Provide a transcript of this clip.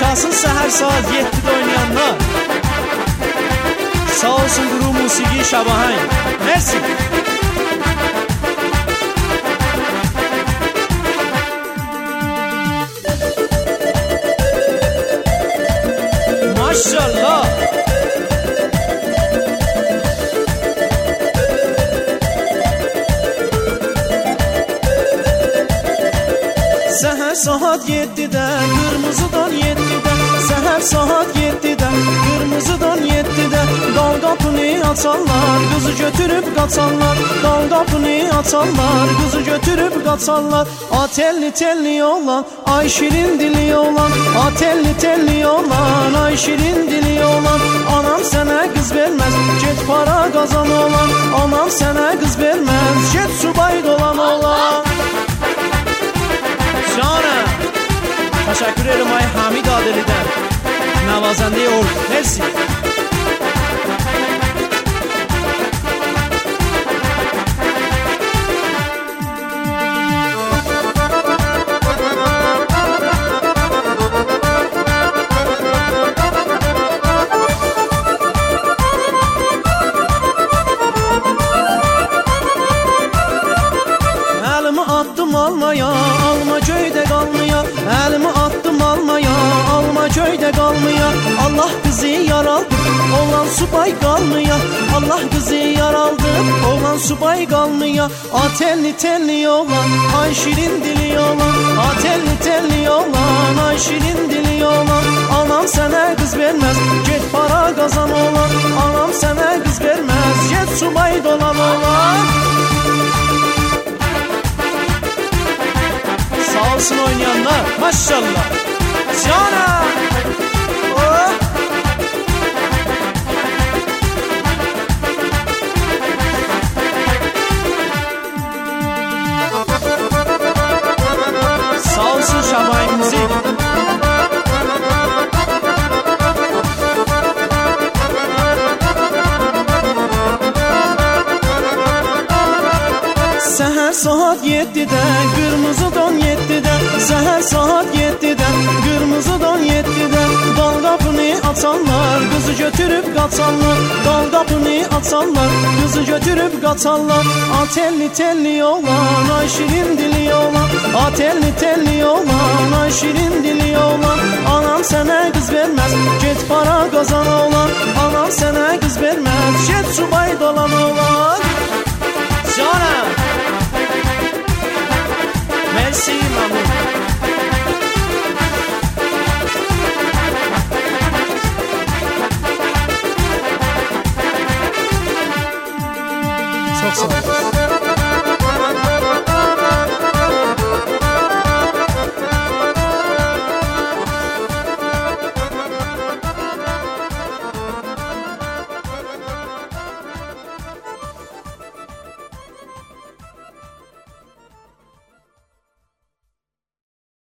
Yaşasın səhər saat 7-də oynayanlar. Sağ olsun Quru Musiqi Şabahan. Mersi. Səhər saat 7-də, qırmızıdan 7-də Səhər saat 7-də, qırmızıdan 7-də Dal qapını açarlar, qızı götürüb qaçarlar Dal qapını açarlar, qızı götürüb qaçarlar Atelli telli olan, ay şirin dili olan. Atelli telli olan, ay şirin dili olan. Anam sənə qız verməz, get para qazan olan. Anam sənə qız verməz, همی داده لیدن نوازنده اول مرسی. Alma köyde kalmaya Elimi attım almaya, alma köyde kalmaya Allah kızı yaraldı, olan subay kalmaya Allah kızı yaraldı, olan subay kalmaya Atelli telli olan, ay şirin dili olan Atelli telli olan, ay şirin dili olan Anam sana kız vermez, get para kazan olan Anam sana kız vermez, get subay dolan olan Sağ olsun oynayanlar. Maşallah. Cana. Oh. Sağ olsun Şamay Müzik. Səhər saat 7-də, qırmızı don 7-də kaçanlar Dalda bunu atanlar Kızı götürüp kaçanlar Atelli telli yolan Ay şirin dili yolan Atelli telli yolan Ay şirin dili yolan Anam sənə qız verməz Get para qazan oğlan Anam sənə qız verməz Get subay dolan oğlan Canım Mersi. Awesome.